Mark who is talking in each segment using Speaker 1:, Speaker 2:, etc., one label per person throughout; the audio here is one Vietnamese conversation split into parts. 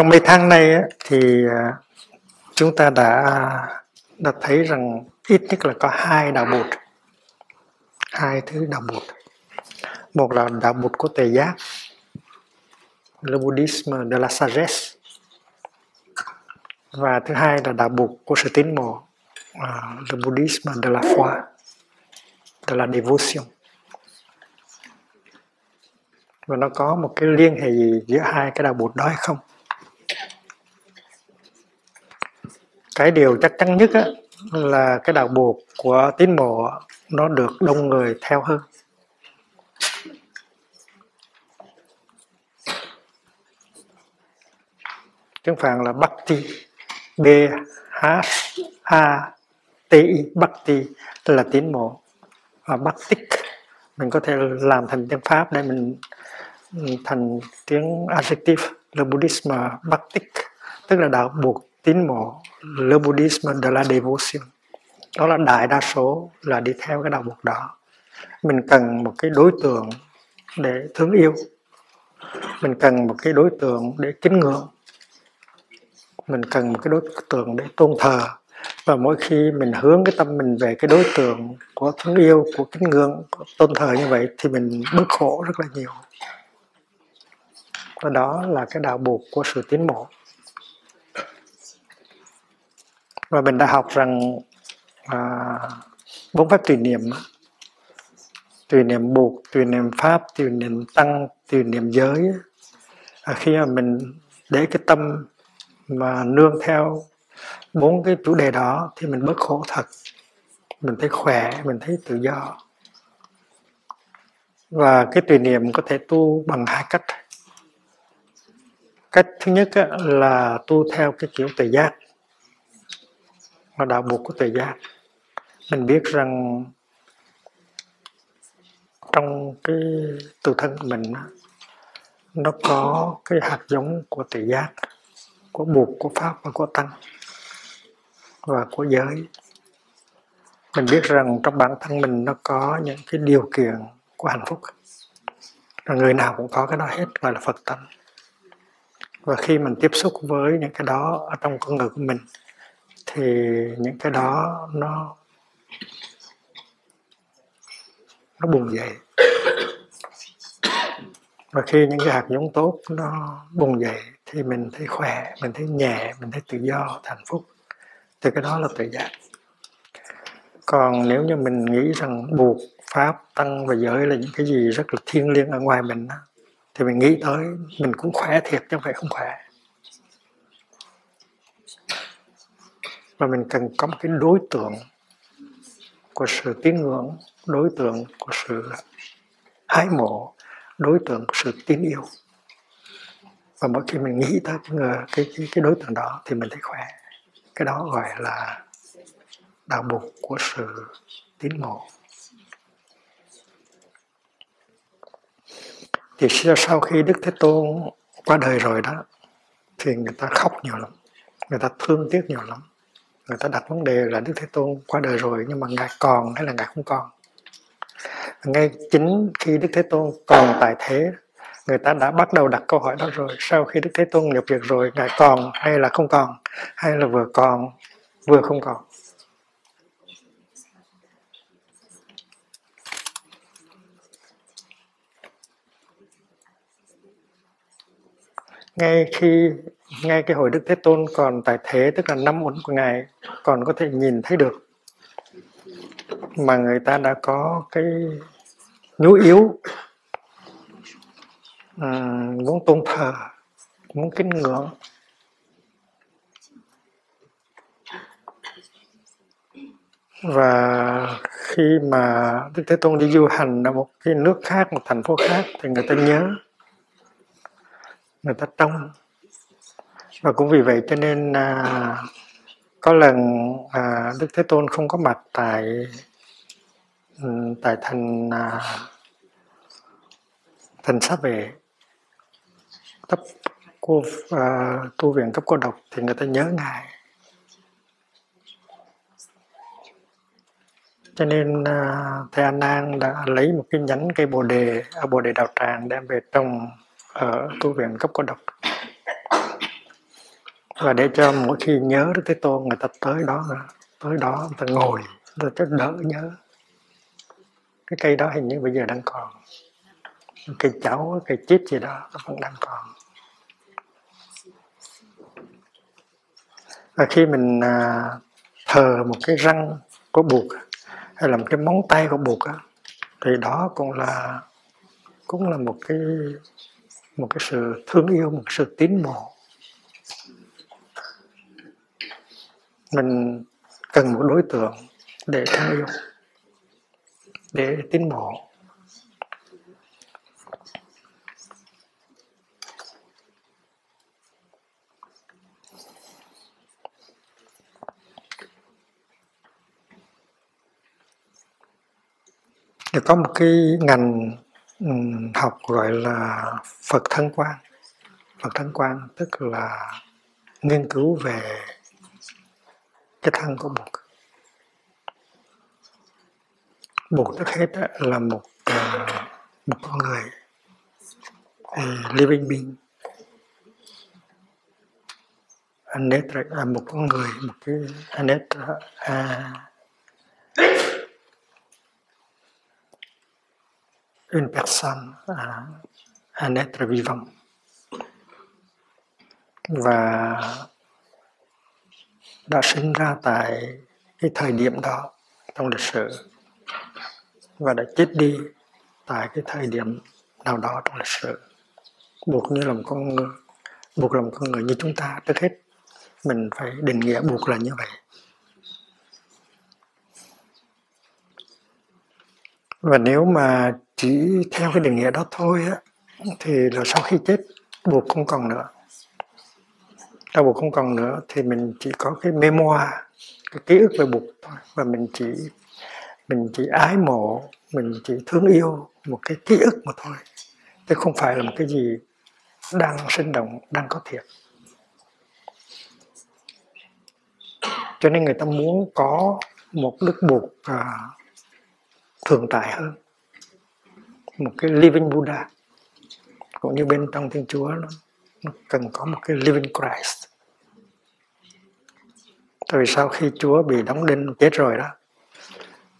Speaker 1: trong mấy tháng nay thì chúng ta đã đã thấy rằng ít nhất là có hai đạo bụt. Hai thứ đạo bụt. Một là đạo bụt của tề giác. Le bouddhisme de la sagesse. Và thứ hai là đạo bụt của sự tín mộ uh, à, le bouddhisme de la foi de la dévotion và nó có một cái liên hệ gì giữa hai cái đạo bụt đó hay không? Cái điều chắc chắn nhất á, là cái đạo buộc của tín mộ nó được đông người theo hơn. Tiếng phạn là bhakti b h a t i bhakti là tín mộ và bhaktik mình có thể làm thành tiếng pháp để mình thành tiếng adjective là buddhism bhaktik tức là đạo buộc tín mộ le Buddhisme de la devotion đó là đại đa số là đi theo cái đạo mục đó mình cần một cái đối tượng để thương yêu. Mình cần một cái đối tượng để kính ngưỡng. Mình cần một cái đối tượng để tôn thờ. Và mỗi khi mình hướng cái tâm mình về cái đối tượng của thương yêu, của kính ngưỡng, của tôn thờ như vậy thì mình bớt khổ rất là nhiều. Và đó là cái đạo buộc của sự tiến bộ và mình đã học rằng à, bốn phép tùy niệm tùy niệm buộc tùy niệm pháp tùy niệm tăng tùy niệm giới à, khi mà mình để cái tâm mà nương theo bốn cái chủ đề đó thì mình bớt khổ thật. Mình thấy khỏe mình thấy tự do. Và cái tùy niệm có thể tu bằng hai cách. Cách thứ nhất là tu theo cái kiểu tự giác và đạo buộc của tự giác mình biết rằng trong cái tự thân của mình nó có cái hạt giống của tự giác của buộc, của pháp và của tăng và của giới. Mình biết rằng trong bản thân mình nó có những cái điều kiện của hạnh phúc. Là người nào cũng có cái đó hết, gọi là phật tánh. Và khi mình tiếp xúc với những cái đó ở trong con người của mình thì những cái đó nó nó bùng dậy. Và khi những cái hạt giống tốt nó bùng dậy thì mình thấy khỏe, mình thấy nhẹ, mình thấy tự do, hạnh phúc. Thì cái đó là tự giác. Còn nếu như mình nghĩ rằng buộc pháp, tăng và giới là những cái gì rất là thiêng liêng ở ngoài mình thì mình nghĩ tới mình cũng khỏe thiệt chứ không phải không khỏe. Mà mình cần có một cái đối tượng của sự tín ngưỡng đối tượng của sự ái mộ đối tượng của sự tín yêu. Và mỗi khi mình nghĩ tới cái, người, cái, cái, cái đối tượng đó thì mình thấy khỏe. Cái đó gọi là đạo bục của sự tín mộ thì sau khi đức thế tôn qua đời rồi đó thì người ta khóc nhiều lắm. Người ta thương tiếc nhiều lắm người ta đặt vấn đề là đức thế tôn qua đời rồi nhưng mà ngài còn hay là ngài không còn? Ngay chính khi đức thế tôn còn tại thế, người ta đã bắt đầu đặt câu hỏi đó rồi. Sau khi đức thế tôn nhập việc rồi, ngài còn hay là không còn? Hay là vừa còn, vừa không còn? Ngay khi ngay cái hồi đức thế tôn còn tại thế tức là năm uẩn của ngài còn có thể nhìn thấy được. Mà người ta đã có cái nhu yếu à, muốn tôn thờ muốn kính ngưỡng. Và khi mà Đức Thế Tôn đi du hành ở một cái nước khác, một thành phố khác thì người ta nhớ, người ta trông và cũng vì vậy cho nên à, có lần à, đức thế tôn không có mặt tại ừ, tại thành à, thành sát về cấp cô à, tu viện cấp cô độc thì người ta nhớ ngài. Cho nên à, thầy An An đã lấy một cái nhánh cây bồ đề ở bồ đề đạo tràng đem về trồng ở tu viện cấp cô độc và để cho mỗi khi nhớ Đức Thế Tôn người ta tới đó tới đó người ta ngồi người ta đỡ nhớ. Cái cây đó hình như bây giờ đang còn. Cây cháu cây chít gì đó nó vẫn đang còn. Và khi mình à, thờ một cái răng của buộc hay là một cái móng tay của buộc á, thì đó cũng là cũng là một cái một cái sự thương yêu một sự tín mộ. Mình cần một đối tượng để thương yêu để tiến bộ. thì có một cái ngành học gọi là Phật thân quan Phật thân quan tức là nghiên cứu về cái thân của Bụt Bụt trước hết là một à, một con người à, living being. Anetra là một con người một cái anetra à, à, une personne à, un être vivant. Và đã sinh ra tại cái thời điểm đó trong lịch sử và đã chết đi tại cái thời điểm nào đó trong lịch sử. Buộc như là một con người, buộc là một con người như chúng ta, trước hết mình phải định nghĩa buộc là như vậy. Và nếu mà chỉ theo cái định nghĩa đó thôi á, thì là sau khi chết, buộc không còn nữa đau buộc không còn nữa thì mình chỉ có cái memoir cái ký ức về buộc thôi. Và mình chỉ mình chỉ ái mộ mình chỉ thương yêu một cái ký ức mà thôi. Chứ không phải là một cái gì đang sinh động đang có thiệt. Cho nên người ta muốn có một đức buộc à, thường tại hơn. Một cái living Buddha cũng như bên trong Thiên Chúa nó, nó cần có một cái living Christ. Tại vì sau khi Chúa bị đóng đinh chết rồi đó,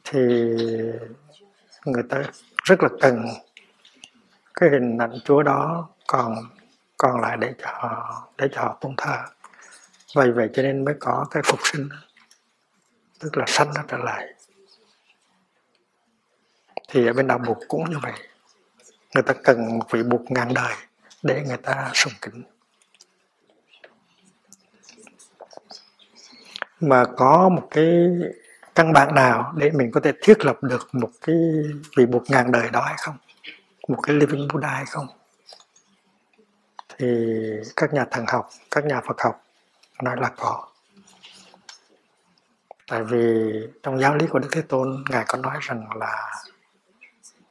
Speaker 1: thì người ta rất là cần cái hình ảnh Chúa đó còn còn lại để cho họ, để cho họ tôn thờ. Vậy vậy cho nên mới có cái phục sinh, tức là sanh nó trở lại. Thì ở bên đạo Bụt cũng như vậy. Người ta cần một vị Bụt ngàn đời để người ta sùng kính. Mà có một cái căn bản nào để mình có thể thiết lập được một cái vị buộc ngàn đời đó hay không? Một cái living Buddha hay không? Thì các nhà thần học, các nhà Phật học nói là có. Tại vì trong giáo lý của Đức Thế Tôn, ngài có nói rằng là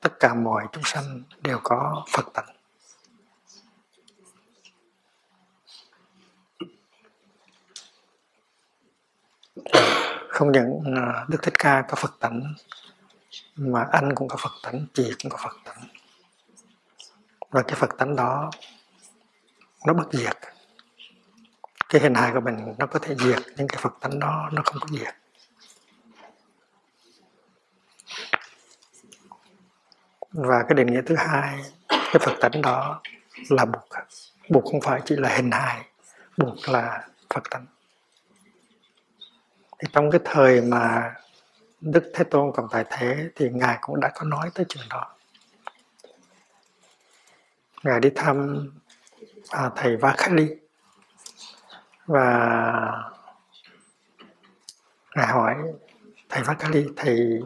Speaker 1: tất cả mọi chúng sanh đều có Phật tánh. Không những Đức Thích Ca có Phật tánh mà anh cũng có Phật tánh, chị cũng có Phật tánh. Và cái Phật tánh đó nó bất diệt. Cái hình hài của mình nó có thể diệt nhưng cái Phật tánh đó nó không có diệt. Và cái định nghĩa thứ hai cái Phật tánh đó là Bụt Bụt không phải chỉ là hình hài Bụt là Phật tánh thì trong cái thời mà Đức Thế Tôn còn tại thế thì Ngài cũng đã có nói tới chuyện đó. Ngài đi thăm à, thầy Vakali và Ngài hỏi thầy Vakali thầy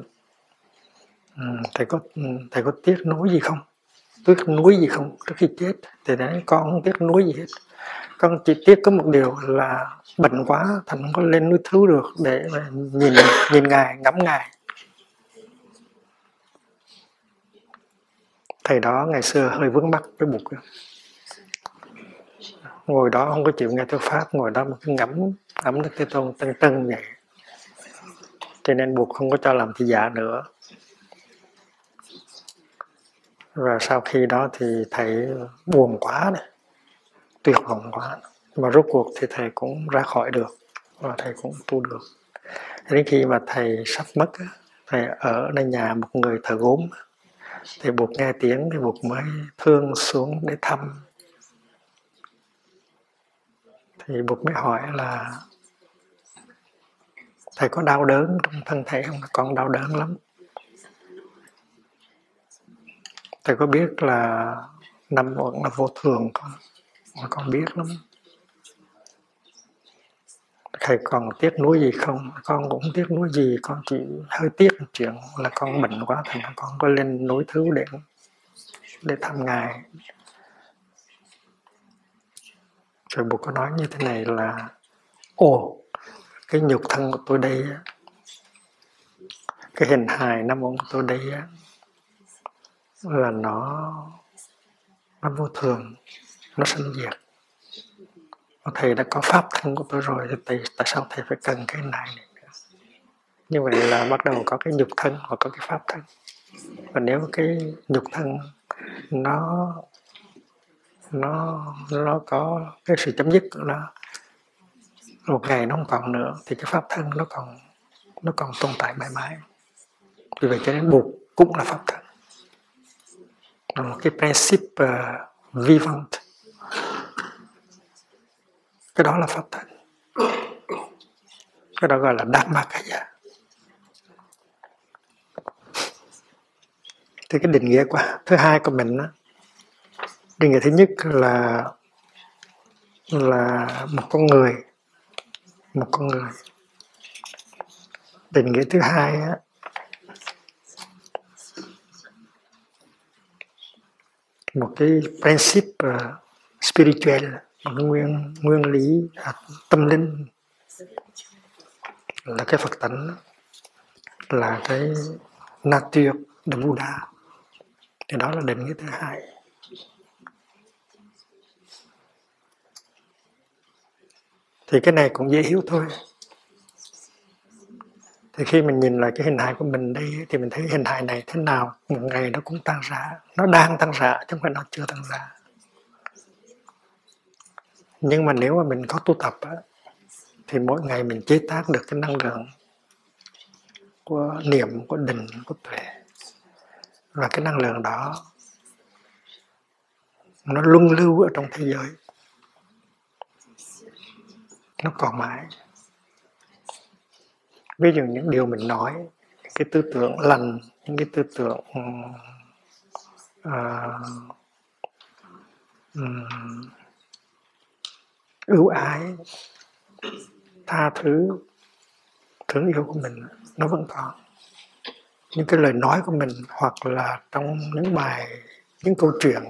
Speaker 1: thầy có thầy có tiếc nuối gì không? Tiếc nuối gì không? Trước khi chết thì đấy con không tiếc nuối gì hết? Con chỉ tiếc có một điều là bệnh quá, thành không có lên núi thứ được để mà nhìn nhìn ngài, ngắm ngài. Thầy đó ngày xưa hơi vướng mắc với bụt. Ngồi đó không có chịu nghe thuyết pháp, ngồi đó mà cứ ngắm ngắm đức thế tôn tân tân vậy. Cho nên buộc không có cho làm thị giả nữa. Và sau khi đó thì thầy buồn quá này tuyệt vọng quá. Mà rốt cuộc thì thầy cũng ra khỏi được, và thầy cũng tu được. Đến khi mà thầy sắp mất thầy ở ใน nhà một người thờ gốm thì buộc nghe tiếng thì buộc mới thương xuống để thăm. Thì buộc mới hỏi là, thầy có đau đớn trong thân thể không? Con đau đớn lắm. Thầy có biết là năm uẩn là vô thường không? Mà con biết lắm. Thầy còn tiếc nuối gì không? Con cũng tiếc nuối gì? Con chỉ hơi tiếc chuyện là con bệnh quá thành con có lên núi thứ để để thăm ngài. Rồi buộc có nói như thế này là, ồ, cái nhục thân của tôi đây cái hình hài năm ông của tôi đây là nó nó vô thường nó sinh diệt. Thầy đã có pháp thân của tôi rồi thì tại, tại sao thầy phải cần cái này? Nữa như vậy là bắt đầu có cái nhục thân hoặc có cái pháp thân. Và nếu cái nhục thân nó nó nó có cái sự chấm dứt của nó một ngày nó không còn nữa thì cái pháp thân nó còn nó còn tồn tại mãi mãi. Vì vậy cho nên buộc cũng là pháp thân. Là một cái principle uh, vivant cái đó là pháp tánh cái đó gọi là dhammakaya dạ. thì cái định nghĩa của thứ hai của mình đó, định nghĩa thứ nhất là là một con người một con người. Định nghĩa thứ hai á, một cái principle spiritual nguyên nguyên lý à, tâm linh là cái phật tánh là cái nature the Buddha thì đó là định nghĩa thứ hai. Thì cái này cũng dễ hiểu thôi. Thì khi mình nhìn lại cái hình hài của mình đây thì mình thấy hình hài này thế nào một ngày nó cũng tăng giá nó đang tăng giá chứ không phải nó chưa tăng giá nhưng mà nếu mà mình có tu tập á, thì mỗi ngày mình chế tác được cái năng lượng của niệm của định của tuệ. Và cái năng lượng đó nó luân lưu ở trong thế giới. Nó còn mãi. Ví dụ những điều mình nói những cái tư tưởng lành những cái tư tưởng uh, um, ưu ái, tha thứ, thương yêu của mình, nó vẫn còn những cái lời nói của mình hoặc là trong những bài, những câu chuyện,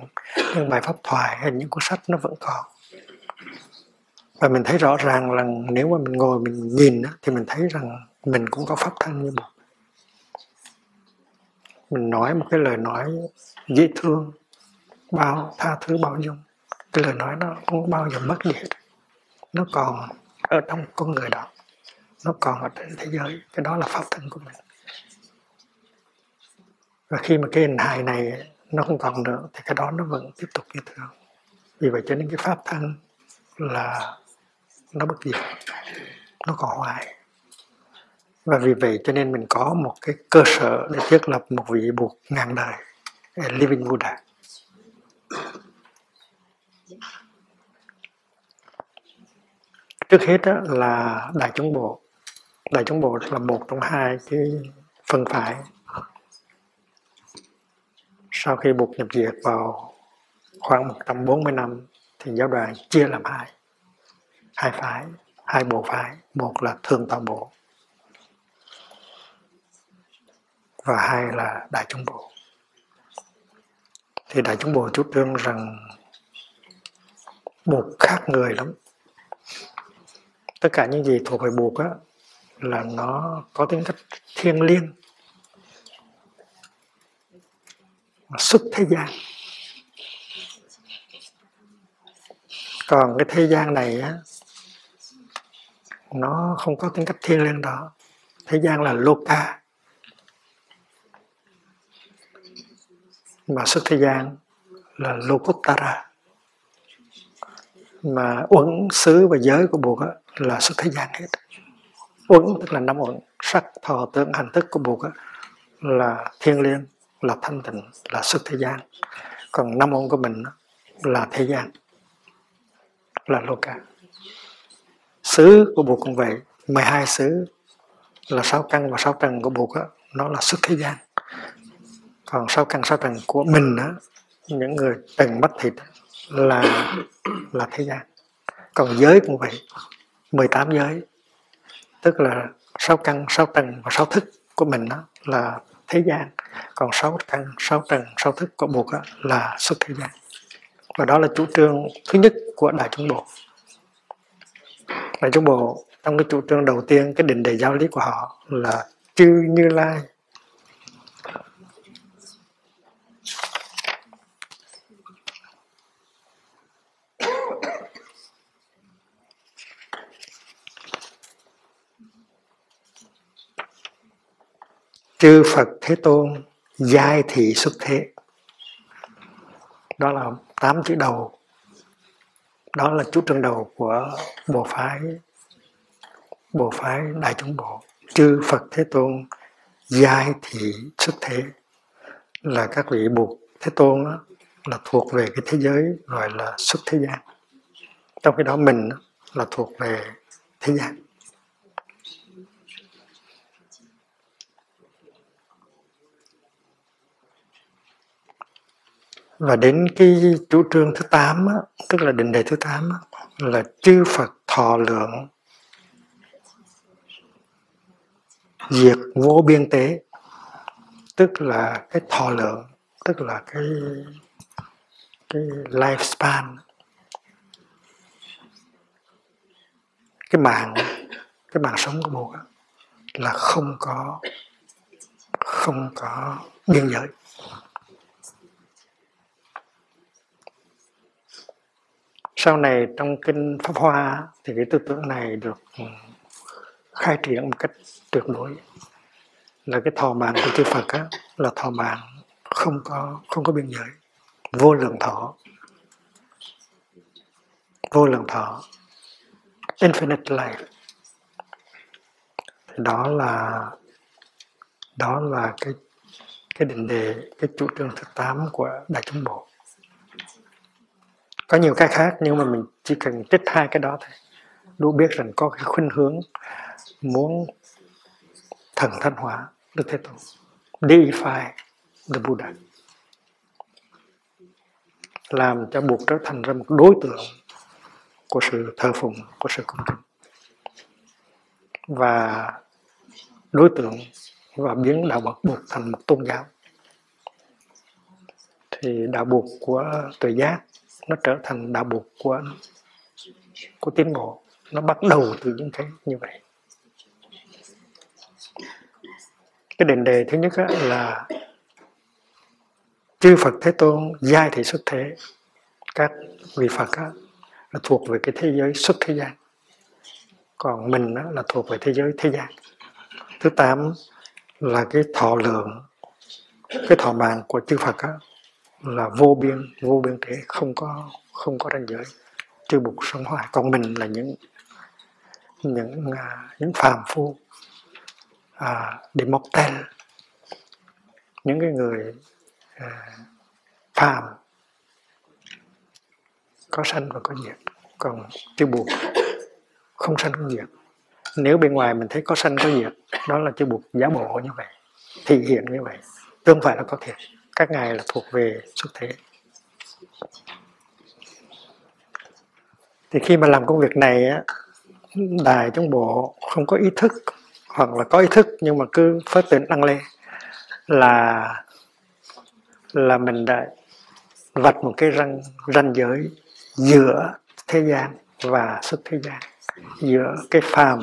Speaker 1: những bài pháp thoại hay những cuốn sách nó vẫn còn và mình thấy rõ ràng là nếu mà mình ngồi mình nhìn thì mình thấy rằng mình cũng có pháp thân như một mình nói một cái lời nói dễ thương, bao, tha thứ bao dung. Cái lời nói nó không bao giờ mất đi nó còn ở trong con người đó. Nó còn ở trên thế giới. Cái đó là pháp thân của mình. Và khi mà cái hình hài này nó không còn nữa, thì cái đó nó vẫn tiếp tục như thường. Vì vậy cho nên cái pháp thân là nó bất diệt. Nó còn hoài. Và vì vậy cho nên mình có một cái cơ sở để thiết lập một vị bụt ngàn đời living Buddha trước hết đó là đại chúng bộ. Đại chúng bộ là một trong hai cái phân phái. Sau khi buộc nhập diệt vào khoảng 140 năm thì giáo đoàn chia làm hai. Hai phái, hai bộ phái. Một là thường tọa bộ và hai là đại chúng bộ. Thì đại chúng bộ chủ trương rằng buộc khác người lắm tất cả những gì thuộc về buộc á là nó có tính cách thiêng liêng xuất thế gian. Còn cái thế gian này á, nó không có tính cách thiêng liêng đó. Thế gian là loka. Mà xuất thế gian là lokuttara mà uẩn xứ và giới của buộc là xuất thế gian hết. Uẩn tức là năm uẩn sắc, thọ tưởng hành thức của buộc là thiên liêng, là thanh tịnh, là xuất thế gian. Còn năm uẩn của mình là thế gian, là loka xứ của buộc cũng vậy. 12 xứ là sáu căn, và sáu trần của buộc nó là xuất thế gian. Còn sáu căn, sáu trần của mình á, những người trần mất thịt là là thế gian. Còn giới cũng vậy. 18 giới. Tức là sáu căn, sáu trần và sáu thức của mình đó là thế gian. Còn sáu căn, sáu trần sáu thức của buộc đó là xuất thế gian. Và đó là chủ trương thứ nhất của đại chúng bộ. Đại chúng bộ, trong cái chủ trương đầu tiên, cái định đề giáo lý của họ là chư như lai chư Phật Thế Tôn giai thị xuất thế. Đó là tám chữ đầu. Đó là chú trương đầu của bộ phái bộ phái đại chúng bộ. Chư Phật Thế Tôn giai thị xuất thế. Là các vị buộc Thế Tôn đó, là thuộc về cái thế giới gọi là xuất thế gian. Trong khi đó mình là thuộc về thế gian. Và đến cái chủ trương thứ tám á, tức là định đề thứ tám á, là chư Phật thọ lượng diệt vô biên tế. Tức là cái thọ lượng tức là cái cái lifespan cái mạng cái mạng sống của Bụt là không có không có biên giới. Sau này trong kinh pháp hoa thì cái tư tưởng này được ừ, khai triển một cách tuyệt đối. Là cái thọ mạng của chư Phật á, là thọ mạng không có không có biên giới vô lượng thọ. Vô lượng thọ. Infinite life. Thì đó là đó là cái cái định đề cái chủ trương thứ 8 của đại chúng bộ có nhiều cái khác, nhưng mà mình chỉ cần trích hai cái đó thôi. Đủ biết rằng có cái khuynh hướng muốn thần thanh hóa Đức Thế Tôn. Deify the Buddha. Làm cho buộc trở thành ra một đối tượng của sự thờ phụng, của sự cung kính và đối tượng và biến đạo Phật buộc thành một tôn giáo. Thì đạo buộc của tuệ giác nó trở thành đạo buộc của của tiến bộ nó bắt đầu từ những cái như vậy. Cái đền đề thứ nhất là chư Phật Thế Tôn giai thị xuất thế. Các vị Phật á, là thuộc về cái thế giới xuất thế gian. Còn mình đó là thuộc về thế giới thế gian. Thứ tám là cái thọ lượng cái thọ mạng của chư Phật á, là vô biên vô biên thể không có không có ranh giới. Chư bục sống hoài còn mình là những những à, những phàm phu à, để mọc tên những cái người à, phàm có sanh và có diệt. Còn chư buộc không sanh không diệt. Nếu bên ngoài mình thấy có sanh có diệt đó là chư buộc giả bộ như vậy thị hiện như vậy. Tương phải là có thiệt các ngài là thuộc về xuất thế. Thì khi mà làm công việc này á, đài trong bộ không có ý thức hoặc là có ý thức nhưng mà cứ phát tỉnh năng lên là là mình đã vạch một cái ranh ranh giới giữa thế gian và xuất thế gian, giữa cái phàm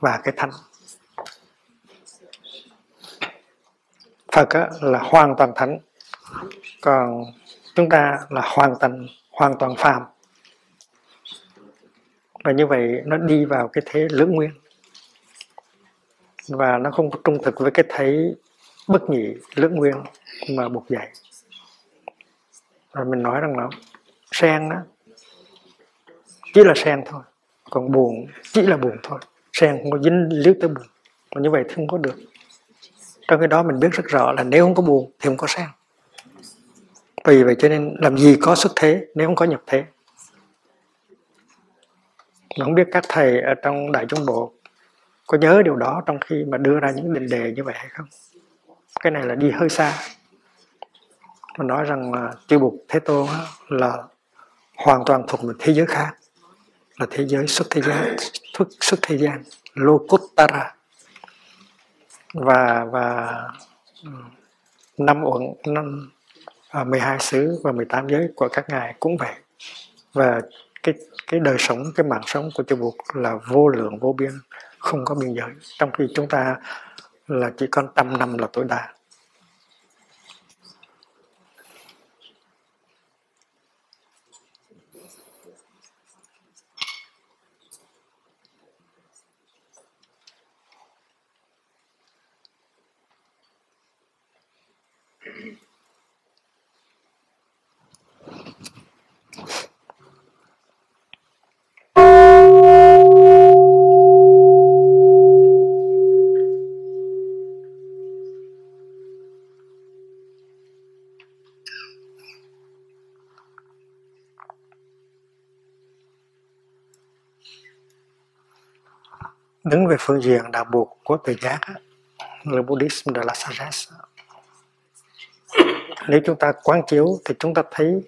Speaker 1: và cái thánh. Phật là hoàn toàn thánh. Còn chúng ta là hoàn toàn hoàn toàn phàm. Và như vậy nó đi vào cái thế lưỡng nguyên. Và nó không trung thực với cái thấy bất nhị lưỡng nguyên mà buộc dạy. Rồi mình nói rằng là sen đó chỉ là sen thôi, còn buồn chỉ là buồn thôi. Sen không có dính líu tới buồn. Còn như vậy thì không có được trong cái đó mình biết rất rõ là nếu không có buồn thì không có sen vì vậy cho nên làm gì có xuất thế nếu không có nhập thế? Mình không biết các thầy ở trong đại trung bộ có nhớ điều đó trong khi mà đưa ra những định đề như vậy hay không? Cái này là đi hơi xa. Mà nói rằng là chư bục thế tôn là hoàn toàn thuộc một thế giới khác là thế giới xuất thế gian xuất, xuất thế gian lokuttara và và, năm uẩn, năm à, 12 xứ và 18 giới của các ngài cũng vậy. Và cái cái đời sống, cái mạng sống của chư buộc là vô lượng, vô biên, không có biên giới. Trong khi chúng ta là chỉ còn trăm năm là tối đa. Đứng về phương diện đạo buộc của tự giác là Buddhism de la sagesse nếu chúng ta quán chiếu thì chúng ta thấy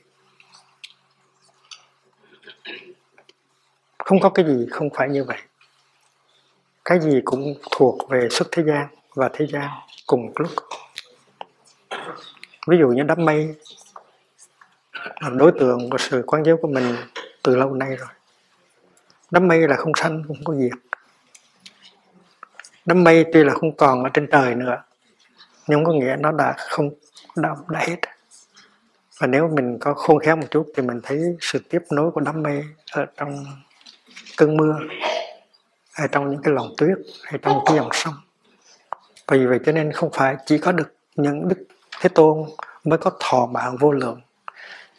Speaker 1: không có cái gì không phải như vậy. Cái gì cũng thuộc về xuất thế gian và thế gian cùng lúc. Ví dụ như đám mây là đối tượng của sự quán chiếu của mình từ lâu nay rồi. Đám mây là không sanh không có diệt đám mây tuy là không còn ở trên trời nữa nhưng có nghĩa nó đã không đã, đã hết. Và nếu mình có khôn khéo một chút thì mình thấy sự tiếp nối của đám mây ở trong cơn mưa hay trong những cái lòng tuyết hay trong cái dòng sông. Vì vậy cho nên không phải chỉ có được những đức thế tôn mới có thọ mạng vô lượng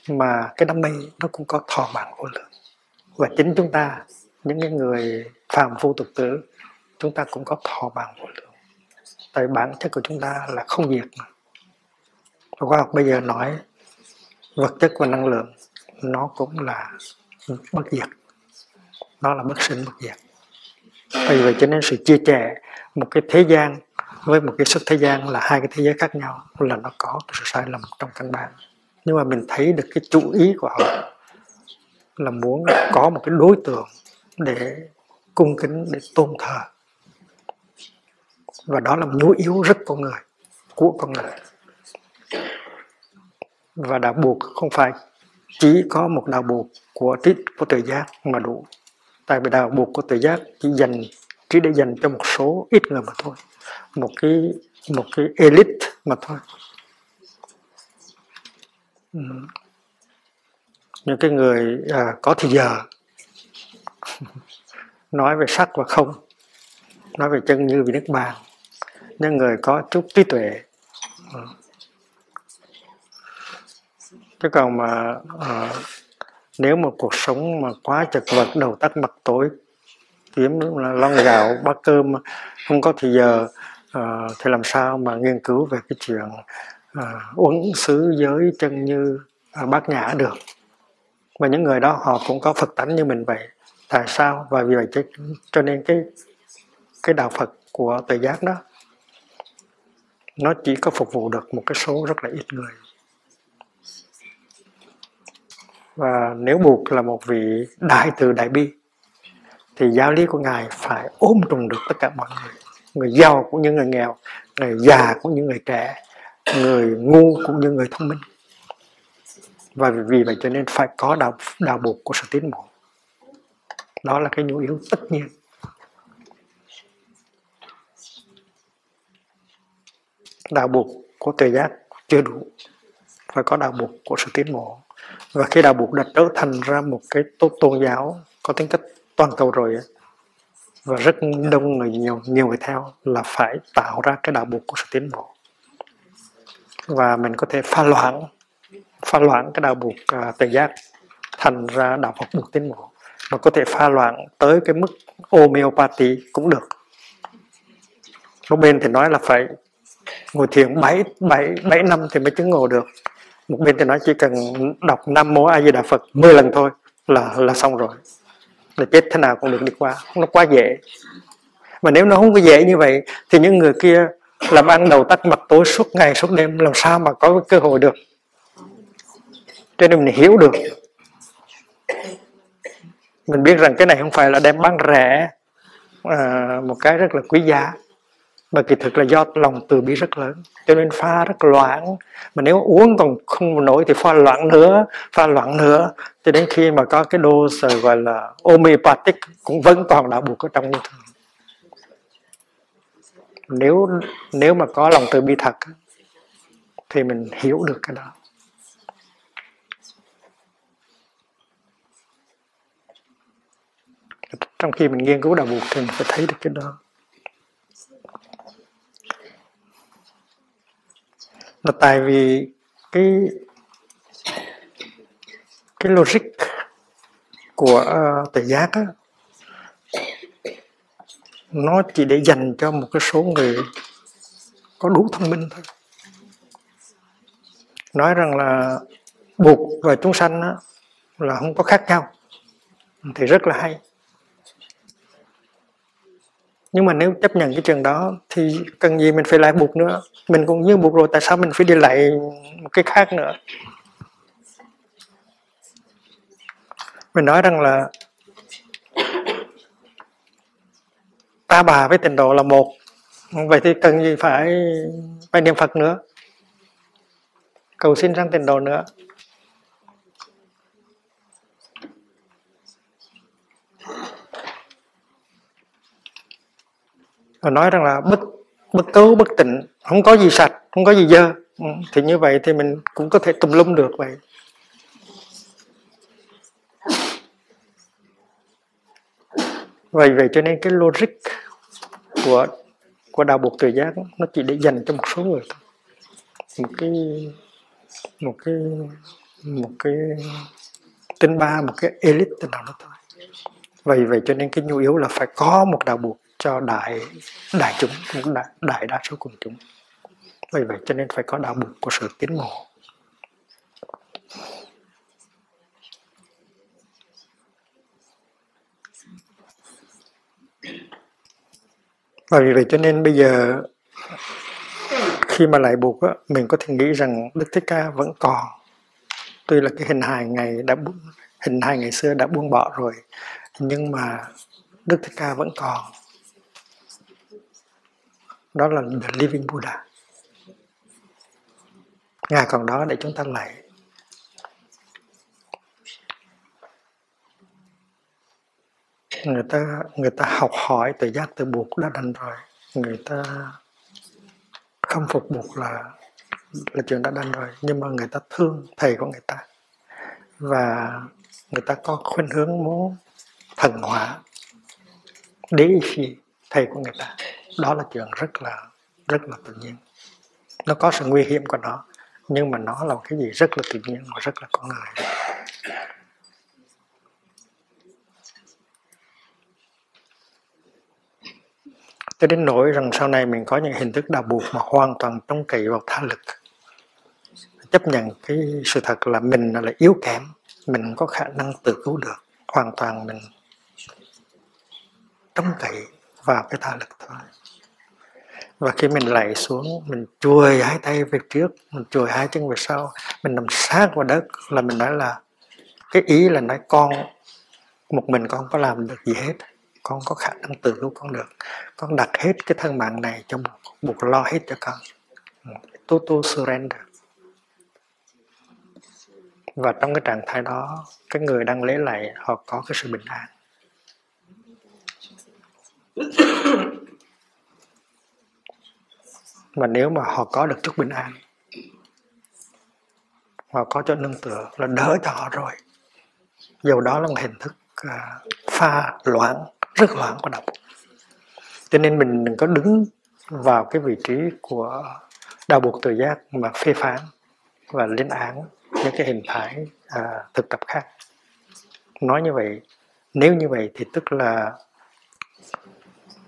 Speaker 1: mà cái đám mây nó cũng có thọ mạng vô lượng. Và chính chúng ta những cái người phàm phu tục tử chúng ta cũng có thọ bằng. Vô lượng tại bản chất của chúng ta là không diệt. Mà và khoa học bây giờ nói vật chất và năng lượng nó cũng là bất diệt. Nó là bất sinh bất diệt. Vì vậy cho nên sự chia sẻ một cái thế gian với một cái xuất thế gian là hai cái thế giới khác nhau là nó có sự sai lầm trong căn bản. Nhưng mà mình thấy được cái chủ ý của họ là muốn có một cái đối tượng để cung kính, để tôn thờ và đó là một nhu yếu rất con người của con người. Và đạo buộc không phải chỉ có một đạo buộc của trí của tự giác mà đủ. Tại vì đạo buộc của tự giác chỉ dành chỉ để dành cho một số ít người mà thôi. Một cái một cái elite mà thôi. Ừ. những cái người à, có thì giờ. Nói về sắc và không. Nói về chân như vì nước bàn những người có chút trí tuệ. Chứ còn mà à, nếu mà cuộc sống mà quá chật vật đầu tắt mặt tối kiếm là lon gạo bát cơm không có thì giờ à, thì làm sao mà nghiên cứu về cái chuyện à, uống xứ giới chân như à, bát nhã được? Và những người đó họ cũng có phật tánh như mình vậy. Tại sao? Và vì vậy cho, cho nên cái cái đạo phật của tự giác đó nó chỉ có phục vụ được một cái số rất là ít người. Và nếu buộc là một vị đại từ đại bi, thì giáo lý của ngài phải ôm trùng được tất cả mọi người. Người giàu cũng như người nghèo, người già cũng như người trẻ, người ngu cũng như người thông minh. Và vì vậy cho nên phải có đạo đạo buộc của sự tiến bộ. Đó là cái nhu yếu tất nhiên. Đạo buộc của tuệ giác chưa đủ. Phải có đạo buộc của sự tiến bộ. Và khi đạo buộc đã trở thành ra một cái tốt tôn giáo có tính cách toàn cầu rồi và rất đông người nhiều nhiều người theo là phải tạo ra cái đạo buộc của sự tiến bộ. Và mình có thể pha loãng pha loãng cái đạo buộc uh, tự giác thành ra đạo Phật buộc tiến bộ. Mà có thể pha loãng tới cái mức homeopathy cũng được. Một bên thì nói là phải ngồi thiền 7, 7, 7 năm thì mới chứng ngộ được. Một bên thì nói chỉ cần đọc năm mô a di đà phật 10 lần thôi là là xong rồi. Là chết thế nào cũng được đi qua. Nó quá dễ. Mà nếu nó không có dễ như vậy thì những người kia làm ăn đầu tắt mặt tối suốt ngày suốt đêm làm sao mà có cơ hội được? Cho nên mình hiểu được. Mình biết rằng cái này không phải là đem bán rẻ à, một cái rất là quý giá mà kỳ thực là do lòng từ bi rất lớn, cho nên pha rất loãng. Mà nếu uống còn không nổi thì pha loãng nữa, pha loãng nữa. Cho đến khi mà có cái dose ờ, gọi là homeopathic cũng vẫn còn đạo buộc ở trong như thường nếu nếu mà có lòng từ bi thật thì mình hiểu được cái đó. Trong khi mình nghiên cứu đạo buộc thì mình phải thấy được cái đó. Là tại vì cái cái logic của uh, tự giác á, nó chỉ để dành cho một cái số người có đủ thông minh thôi. Nói rằng là buộc và chúng sanh á, là không có khác nhau. Thì rất là hay nhưng mà nếu chấp nhận cái trường đó thì cần gì mình phải lại buộc nữa? Mình cũng như buộc rồi, tại sao mình phải đi lại một cái khác nữa? Mình nói rằng là ta bà với tịnh độ là một. Vậy thì cần gì phải phải niệm phật nữa? Cầu xin sang tịnh độ nữa. Và nói rằng là bất bất cấu bất tịnh, không có gì sạch, không có gì dơ. Ừ, thì như vậy thì mình cũng có thể tùm lum được vậy. Vậy vậy cho nên cái logic của của đạo buộc tự giác nó chỉ để dành cho một số người thôi. Một cái một cái một cái tinh ba, một cái elite nào đó thôi. Vậy vậy cho nên cái nhu yếu là phải có một đạo buộc cho đại đại chúng đại, đại đa số quần chúng. Vì vậy cho nên phải có đạo bụng của sự tiến bộ. Và vì vậy cho nên bây giờ khi mà lại buộc á, mình có thể nghĩ rằng Đức Thích Ca vẫn còn. Tuy là cái hình hài ngày đã hình hài ngày xưa đã buông bỏ rồi nhưng mà Đức Thích Ca vẫn còn đó là the living Buddha. Ngài còn đó để chúng ta lạy người ta người ta học hỏi từ giác tự buộc đã đành rồi. Người ta không phục buộc là là chuyện đã đành rồi. Nhưng mà người ta thương thầy của người ta. Và người ta có khuynh hướng muốn thần hóa, đế phi thầy của người ta đó là chuyện rất là rất là tự nhiên. Nó có sự nguy hiểm của nó, nhưng mà nó là một cái gì rất là tự nhiên và rất là con người cho đến nỗi rằng sau này mình có những hình thức đạo buộc mà hoàn toàn trông cậy vào tha lực. Chấp nhận cái sự thật là mình là yếu kém, mình có khả năng tự cứu được. Hoàn toàn mình trông cậy vào cái tha lực thôi và khi mình lạy xuống, mình chuồi hai tay về trước, mình chuồi hai chân về sau, mình nằm sát vào đất là mình nói là, cái ý là nói con, một mình con không có làm được gì hết. Con có khả năng tự cứu con được. Con đặt hết cái thân mạng này cho buộc buộc lo hết cho con. Total surrender. Và trong cái trạng thái đó, cái người đang lấy lại họ có cái sự bình an. Mà nếu mà họ có được chút bình an họ có chỗ nương tựa là đỡ cho họ rồi. Dầu đó là một hình thức uh, pha loạn rất loạn của đạo cho nên mình đừng có đứng vào cái vị trí của đạo buộc tự giác mà phê phán và lên án những cái hình thái à, thực tập khác. Nói như vậy nếu như vậy thì tức là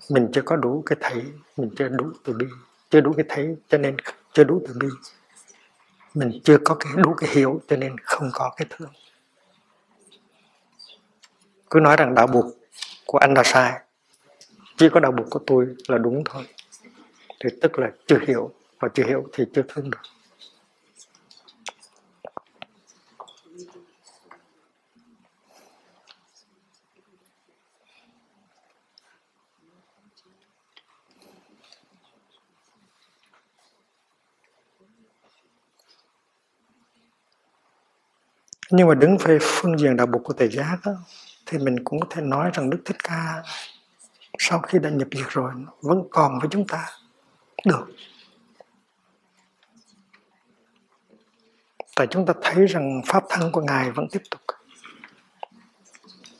Speaker 1: mình chưa có đủ cái thấy mình chưa đủ từ bi chưa đủ cái thấy, cho nên chưa đủ từ bi. Mình chưa có cái đủ cái hiểu, cho nên không có cái thương. Cứ nói rằng đạo buộc của anh là sai. Chỉ có đạo buộc của tôi là đúng thôi. Thì tức là chưa hiểu, và chưa hiểu thì chưa thương được. Nhưng mà đứng về phương diện đạo bục của Tề giác đó, thì mình cũng có thể nói rằng Đức Thích Ca sau khi đã nhập diệt rồi vẫn còn với chúng ta được. Tại chúng ta thấy rằng pháp thân của ngài vẫn tiếp tục.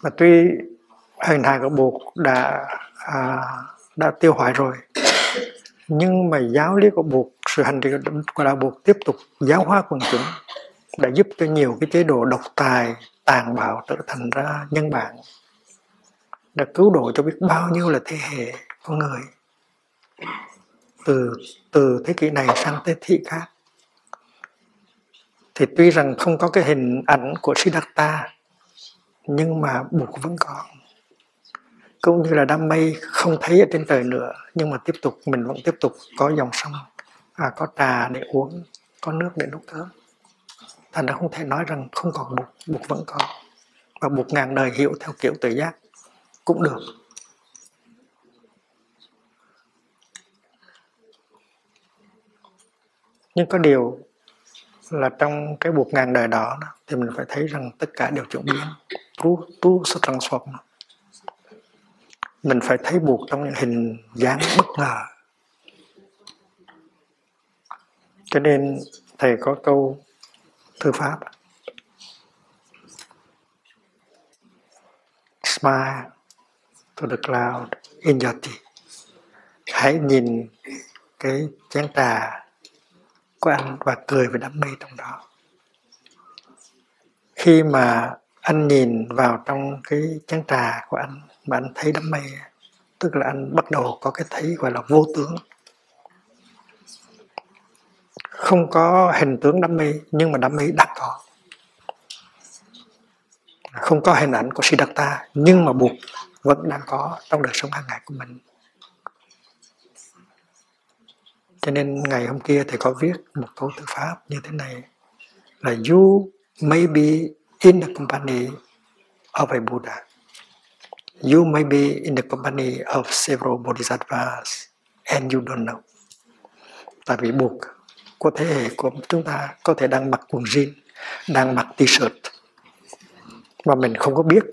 Speaker 1: Và tuy hình hài của buộc đã à, đã tiêu hoại rồi nhưng mà giáo lý của buộc sự hành trì của đạo buộc tiếp tục giáo hóa quần chúng đã giúp cho nhiều cái chế độ độc tài tàn bạo trở thành ra nhân bản đã cứu độ cho biết bao nhiêu là thế hệ con người. Từ từ thế kỷ này sang thế kỷ khác thì tuy rằng không có cái hình ảnh của Siddhartha nhưng mà buộc vẫn còn cũng như là đam mê không thấy ở trên trời nữa nhưng mà tiếp tục mình vẫn tiếp tục có dòng sông à, có trà để uống có nước để nấu cơm thành ra không thể nói rằng không còn buộc buộc vẫn còn. Và buộc ngàn đời hiểu theo kiểu tự giác cũng được. Nhưng có điều là trong cái buộc ngàn đời đó, thì mình phải thấy rằng tất cả đều chuyển biến. Tu tu sẽ transform. Mình phải thấy buộc trong những hình dáng bất ngờ. Cho nên thầy có câu thư pháp. Smile to the cloud in your tea hãy nhìn cái chén trà của anh và cười với đam mê trong đó. Khi mà anh nhìn vào trong cái chén trà của anh mà anh thấy đam mê tức là anh bắt đầu có cái thấy gọi là vô tướng không có hình tướng đam mê, nhưng mà đam mê đã có không có hình ảnh của Siddhartha, nhưng mà buộc vẫn đang có trong đời sống hàng ngày của mình. Cho nên ngày hôm kia thầy có viết một câu thư pháp như thế này, là you may be in the company of a Buddha. You may be in the company of several bodhisattvas, and you don't know. Tại vì buộc của thế hệ của chúng ta có thể đang mặc quần jean, đang mặc t-shirt mà mình không có biết.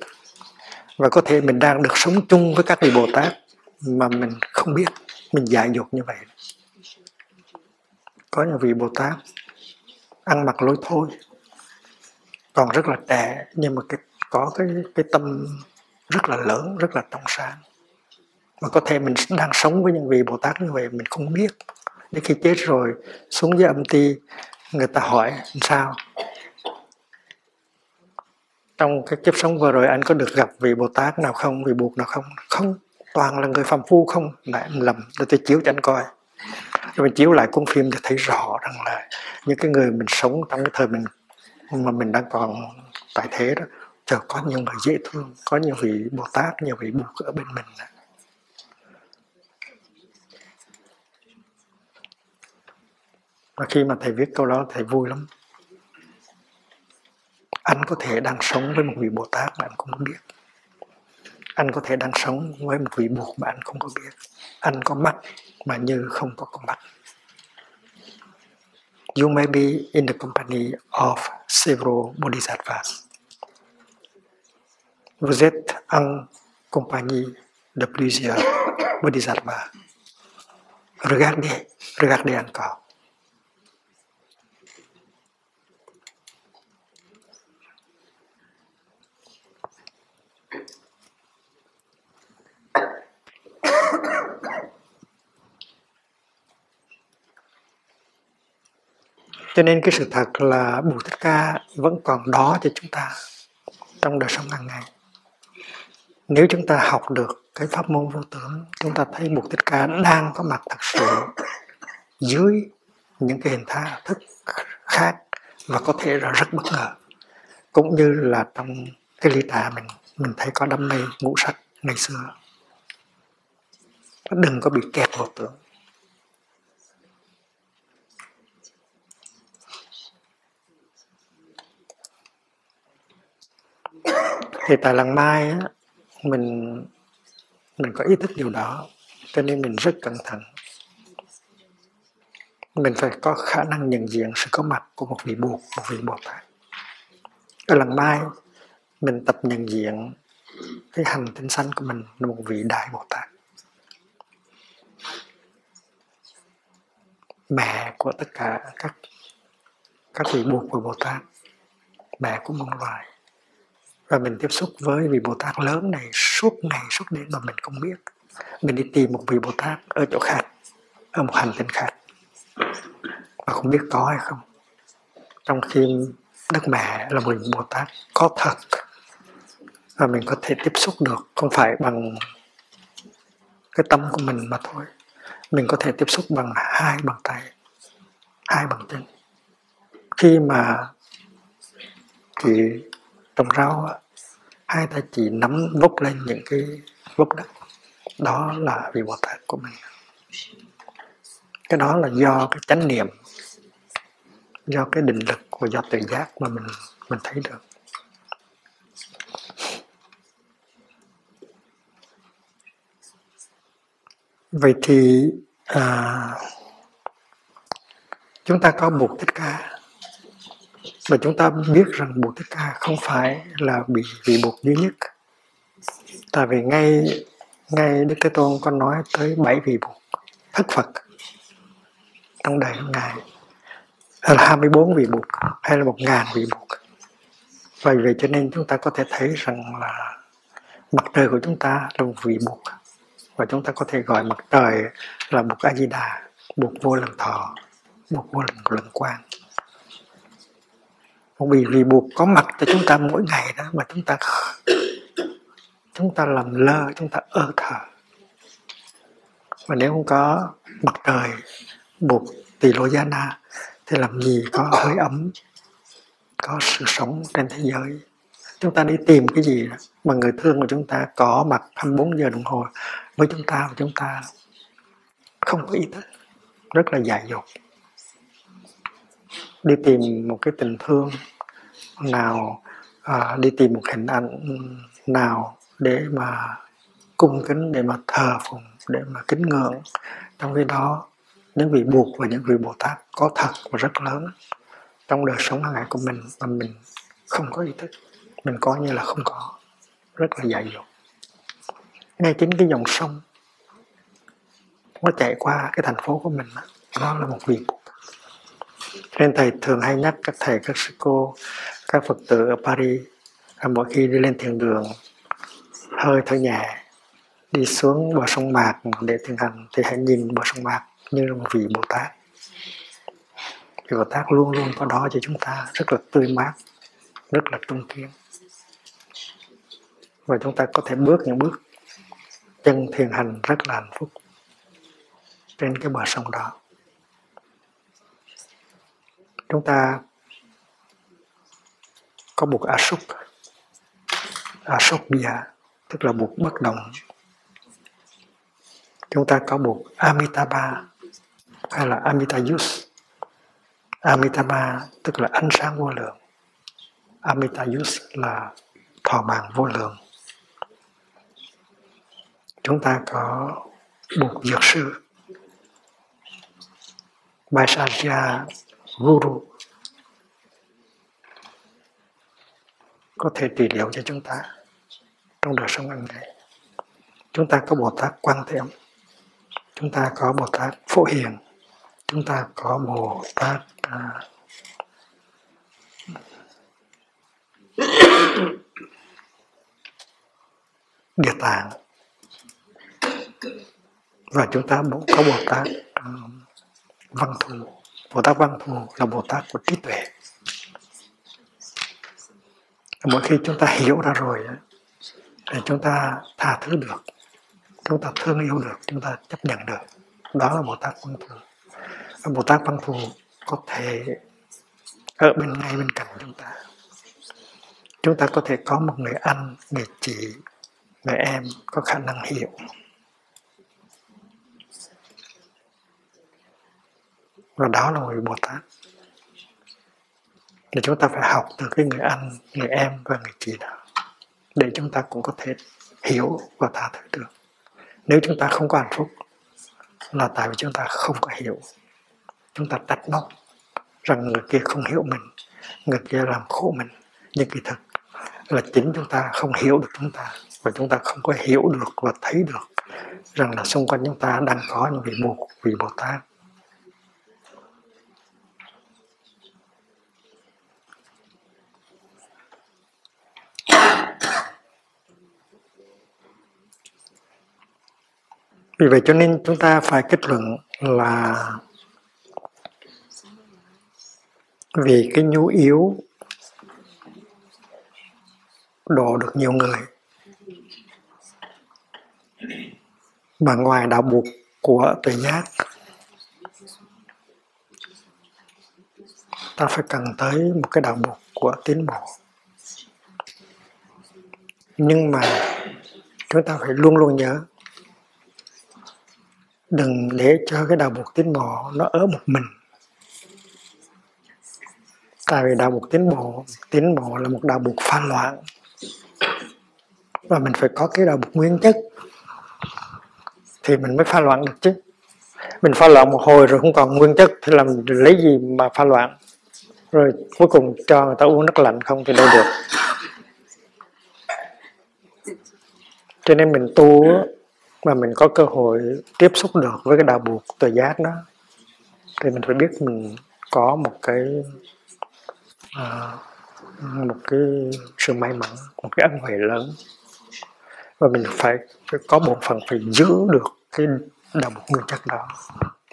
Speaker 1: Và có thể mình đang được sống chung với các vị Bồ Tát mà mình không biết, mình dại dột như vậy. Có những vị Bồ Tát ăn mặc lối thôi, còn rất là trẻ, nhưng mà cái, có cái cái tâm rất là lớn, rất là trong sáng. Mà có thể mình đang sống với những vị Bồ Tát như vậy, mình không biết đến khi chết rồi, xuống dưới âm ti, người ta hỏi sao? Trong cái kiếp sống vừa rồi, anh có được gặp vị Bồ Tát nào không? Vị buộc nào không? Không, toàn là người phàm phu không? Lại anh lầm, để tôi chiếu cho anh coi. Rồi mình chiếu lại cuốn phim thì thấy rõ rằng là những cái người mình sống trong cái thời mình, mà mình đang còn tại thế đó chờ có nhiều người dễ thương, có nhiều vị Bồ Tát, nhiều vị buộc ở bên mình. Và khi mà thầy viết câu đó thầy vui lắm. Anh có thể đang sống với một vị bồ tát mà anh không biết. Anh có thể đang sống với một vị buộc mà anh không có biết. Anh có mắt mà như không có con mắt. You may be in the company of several bodhisattvas. Vous êtes en compagnie de plusieurs bodhisattvas. Regardez, regardez encore. Cho nên cái sự thật là Bụt thích ca vẫn còn đó cho chúng ta trong đời sống hàng ngày. Nếu chúng ta học được cái pháp môn vô tưởng chúng ta thấy Bụt thích ca đang có mặt thật sự dưới những cái hình thái thức khác và có thể là rất bất ngờ. Cũng như là trong cái ly trà mình mình thấy có đam mê ngũ sắc ngày xưa. Đừng có bị kẹt vào tưởng thì tại lần mai á, mình mình có ý thức điều đó cho nên mình rất cẩn thận. Mình phải có khả năng nhận diện sự có mặt của một vị buộc một vị bồ tát. Ở lần mai mình tập nhận diện cái hành tinh sanh của mình là một vị đại bồ tát. Mẹ của tất cả các các vị buộc của bồ tát mẹ của muôn loài và mình tiếp xúc với vị Bồ Tát lớn này suốt ngày, suốt đêm mà mình không biết. Mình đi tìm một vị Bồ Tát ở chỗ khác, ở một hành tinh khác, mà không biết có hay không. Trong khi Đức Mẹ là một Bồ Tát có thật, và mình có thể tiếp xúc được, không phải bằng cái tâm của mình mà thôi. Mình có thể tiếp xúc bằng hai bàn tay, hai bàn chân. Khi mà thì trồng rau hai tay chỉ nắm vốc lên những cái vốc đó. Đó là vị bồ tát của mình. Cái đó là do cái chánh niệm do cái định lực và do tự giác mà mình mình thấy được. Vậy thì à, chúng ta có buộc thích ca và chúng ta biết rằng Bồ Thích Ca không phải là bị vị buộc duy nhất. Tại vì ngay ngay Đức Thế Tôn có nói tới bảy vị buộc thất Phật trong đời Ngài. Hay là 24 vị buộc hay là một ngàn vị buộc vậy vậy cho nên chúng ta có thể thấy rằng là mặt trời của chúng ta là một vị buộc và chúng ta có thể gọi mặt trời là buộc A Di Đà buộc vô lần thọ buộc vô lần lần quang vì vì buộc có mặt cho chúng ta mỗi ngày đó mà chúng ta chúng ta làm lơ, chúng ta ơ thở và nếu không có mặt trời buộc tỷ lô gia na, thì làm gì có hơi ấm, có sự sống trên thế giới? Chúng ta đi tìm cái gì đó mà người thương của chúng ta có mặt 24 giờ đồng hồ với chúng ta và chúng ta không có ý thức. Rất là dại dột đi tìm một cái tình thương nào à, đi tìm một hình ảnh nào để mà cung kính để mà thờ phụng để mà kính ngưỡng. Trong khi đó những vị buộc và những vị bồ tát có thật và rất lớn trong đời sống hàng ngày của mình mà mình không có ý thức. Mình coi như là không có. Rất là dại dột. Ngay chính cái dòng sông nó chạy qua cái thành phố của mình đó là một vị buộc nên thầy thường hay nhắc các thầy, các sư cô, các phật tử ở paris mỗi khi đi lên thiền đường, hơi thở nhẹ, đi xuống bờ sông mạc để thiền hành thì hãy nhìn bờ sông mạc như là một vị bồ tát. Vị bồ tát luôn luôn có đó cho chúng ta, rất là tươi mát, rất là trung kiên và chúng ta có thể bước những bước chân thiền hành rất là hạnh phúc trên cái bờ sông đó chúng ta có buộc asuk asuk bia tức là buộc bất động. Chúng ta có buộc amitabha hay là amitayus amitabha tức là ánh sáng vô lượng. Amitayus là thọ mạng vô lượng. Chúng ta có buộc dược sư. Vaisajya Guru. Có thể trị liệu cho chúng ta trong đời sống hàng ngày. Chúng ta có bồ tát quan thế âm chúng ta có bồ tát phổ hiền. Chúng ta có bồ tát à, địa tạng. Và chúng ta cũng có bồ tát à, văn thù bồ tát văn thù là bồ tát của trí tuệ. Mỗi khi chúng ta hiểu ra rồi thì chúng ta tha thứ được, chúng ta thương yêu được, chúng ta chấp nhận được. Đó là bồ tát văn thù. Bồ tát văn thù có thể ở bên ngay bên cạnh chúng ta. Chúng ta có thể có một người anh, người chị, người em có khả năng hiểu. Và đó là người bồ tát. Thì chúng ta phải học từ cái người anh, người em và người chị đó, để chúng ta cũng có thể hiểu và tha thứ được. Nếu chúng ta không có hạnh phúc, là tại vì chúng ta không có hiểu. Chúng ta trách móc rằng người kia không hiểu mình, người kia làm khổ mình. Nhưng kỳ thực là chính chúng ta không hiểu được chúng ta, và chúng ta không có hiểu được và thấy được rằng là xung quanh chúng ta đang có những vị mục vị bồ tát. Vì vậy cho nên chúng ta phải kết luận là vì cái nhu yếu độ được nhiều người mà ngoài đạo buộc của tuệ giác, ta phải cần tới một cái đạo buộc của tiến bộ. Nhưng mà chúng ta phải luôn luôn nhớ đừng để cho cái đạo buộc tiến bộ nó ở một mình. Tại vì đạo buộc tiến bộ tiến bộ là một đạo buộc pha loạn. Và mình phải có cái đạo buộc nguyên chất thì mình mới pha loạn được chứ. Mình pha loạn một hồi rồi không còn nguyên chất thì làm lấy gì mà pha loạn? Rồi cuối cùng cho người ta uống nước lạnh không thì đâu được. Cho nên mình tu mà mình có cơ hội tiếp xúc được với cái đạo buộc tự giác đó thì mình phải biết mình có một cái à, một cái sự may mắn một cái ân huệ lớn. Và mình phải, phải có một phần phải giữ được cái đạo buộc nguyên chất đó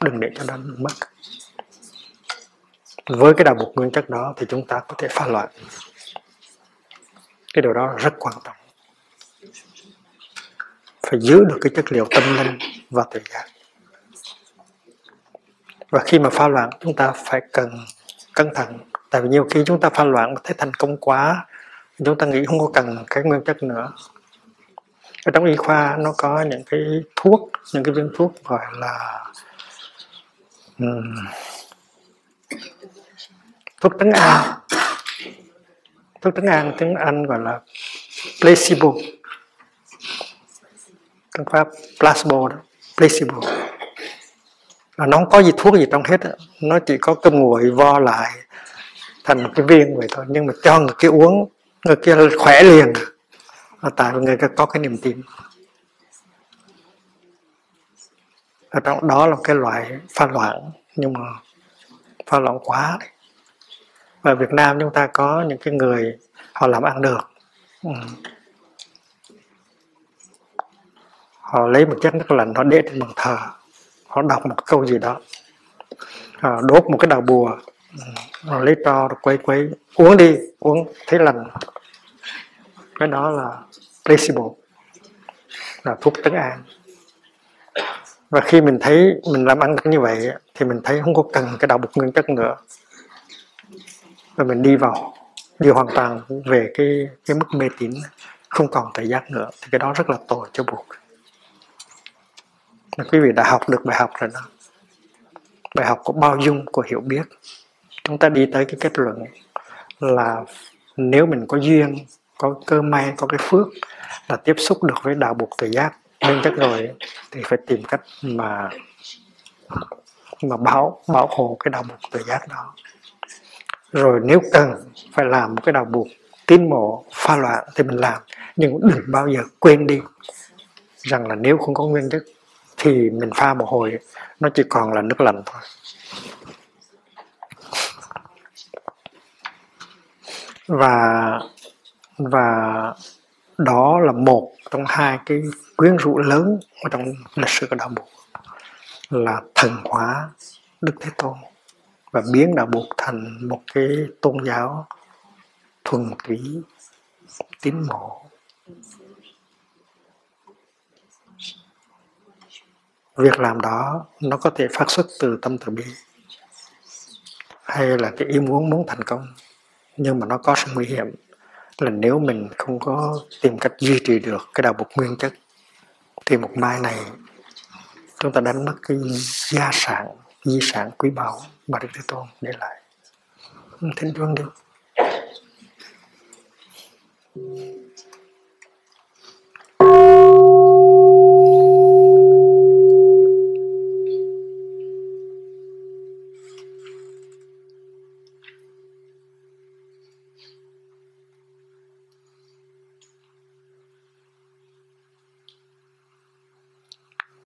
Speaker 1: đừng để cho nó mất. Với cái đạo buộc nguyên chất đó thì chúng ta có thể phá loạn. Cái điều đó rất quan trọng phải giữ được cái chất liệu tâm linh và tự giác. Và khi mà pha loạn chúng ta phải cần cẩn thận. Tại vì nhiều khi chúng ta pha loạn thấy thành công quá chúng ta nghĩ không có cần cái nguyên chất nữa. Ở trong y khoa nó có những cái thuốc những cái viên thuốc gọi là um, thuốc trấn an. Thuốc trấn an tiếng anh gọi là placebo phương pháp placebo đó, placebo. Là nó không có gì thuốc gì trong hết đó. nó chỉ có cơm nguội vo lại thành một cái viên vậy thôi. Nhưng mà cho người kia uống, người kia khỏe liền. Là tại vì người kia có cái niềm tin. Ở trong đó là cái loại pha loạn nhưng mà pha loạn quá đấy. Và Việt Nam chúng ta có những cái người họ làm ăn được. Ừ. họ lấy một chiếc nước lạnh, họ để trên bàn thờ. Họ đọc một câu gì đó. Họ đốt một cái đầu bùa. Họ lấy tro quấy quấy. Uống đi, uống, thấy lành cái đó là placebo, là thuốc trấn an. Và khi mình thấy mình làm ăn như vậy, thì mình thấy không có cần cái đạo bục nguyên chất nữa. Và mình đi vào, đi hoàn toàn về cái cái mức mê tín, không còn tự giác nữa. Thì cái đó rất là tội cho buộc quý vị đã học được bài học rồi đó. Bài học của bao dung, của hiểu biết. Chúng ta đi tới cái kết luận là nếu mình có duyên, có cơ may, có cái phước là tiếp xúc được với đạo buộc tự giác nên chắc rồi thì phải tìm cách mà mà bảo bảo hộ cái đạo buộc tự giác đó. Rồi nếu cần phải làm một cái đạo buộc tín mộ pha loạn thì mình làm, nhưng đừng bao giờ quên đi rằng là nếu không có nguyên chất thì mình pha một hồi nó chỉ còn là nước lạnh thôi. Và và đó là một trong hai cái quyến rũ lớn ở trong lịch sử của đạo Phật là thần hóa Đức Thế Tôn và biến đạo Phật thành một cái tôn giáo thuần túy tín mộ việc làm đó nó có thể phát xuất từ tâm từ bi hay là cái ý muốn muốn thành công, nhưng mà nó có sự nguy hiểm là nếu mình không có tìm cách duy trì được cái đạo bục nguyên chất, thì một mai này chúng ta đánh mất cái gia sản, di sản quý báu mà Đức Thế Tôn để lại. Thỉnh vương đi.